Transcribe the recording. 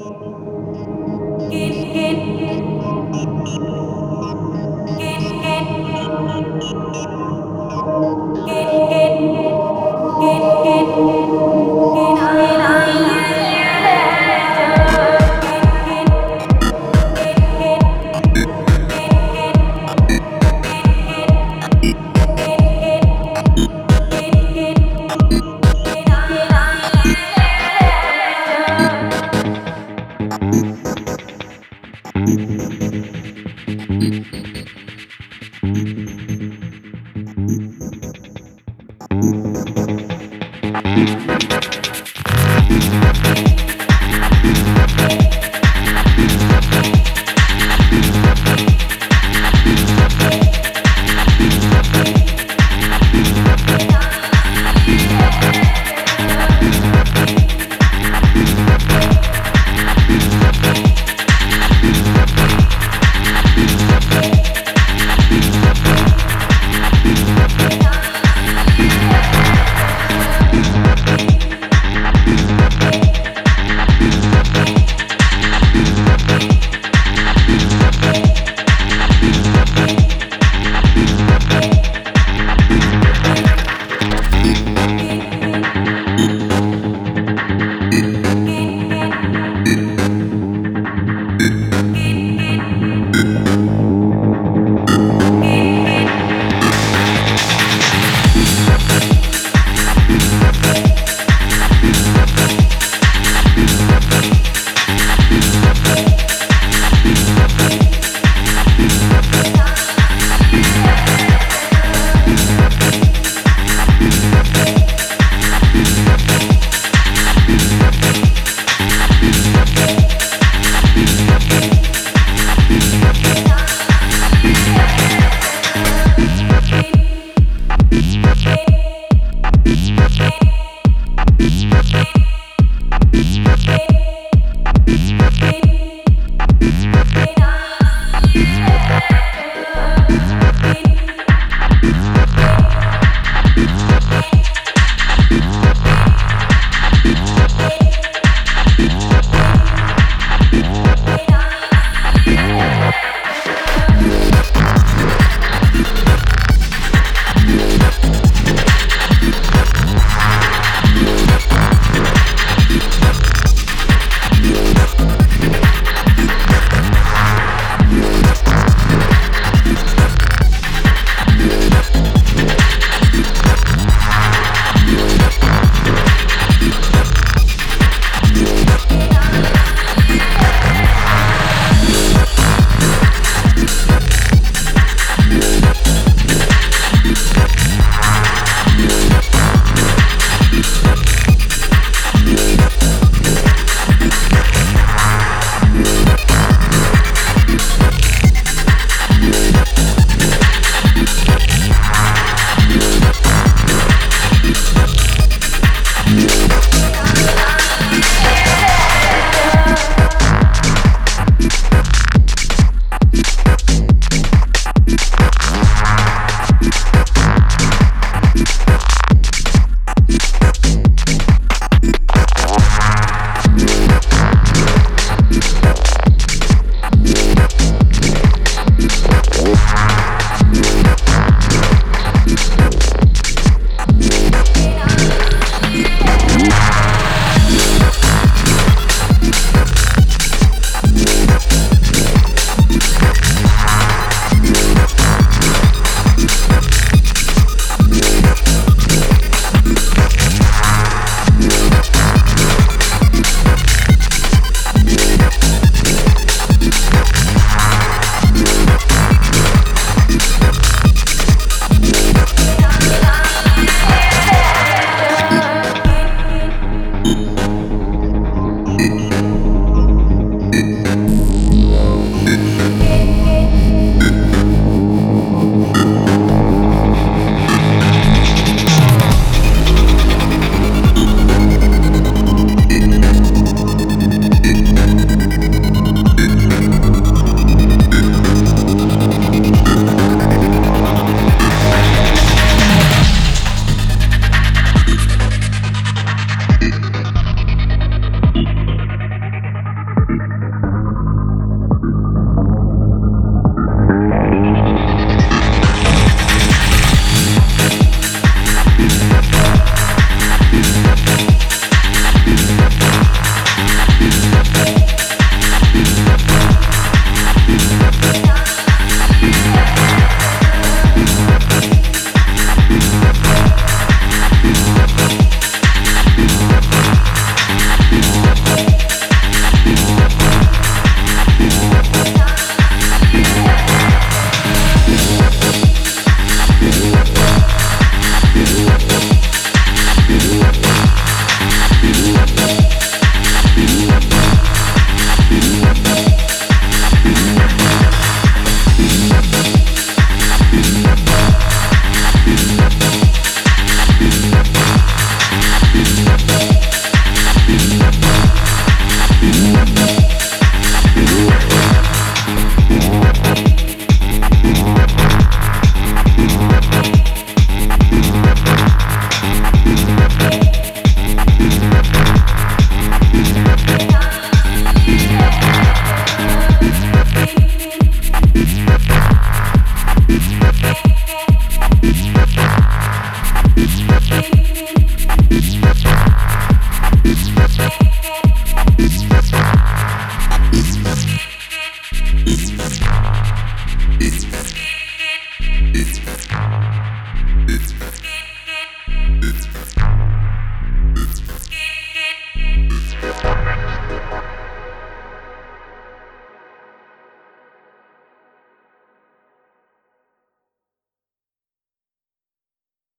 Get, get, get. day.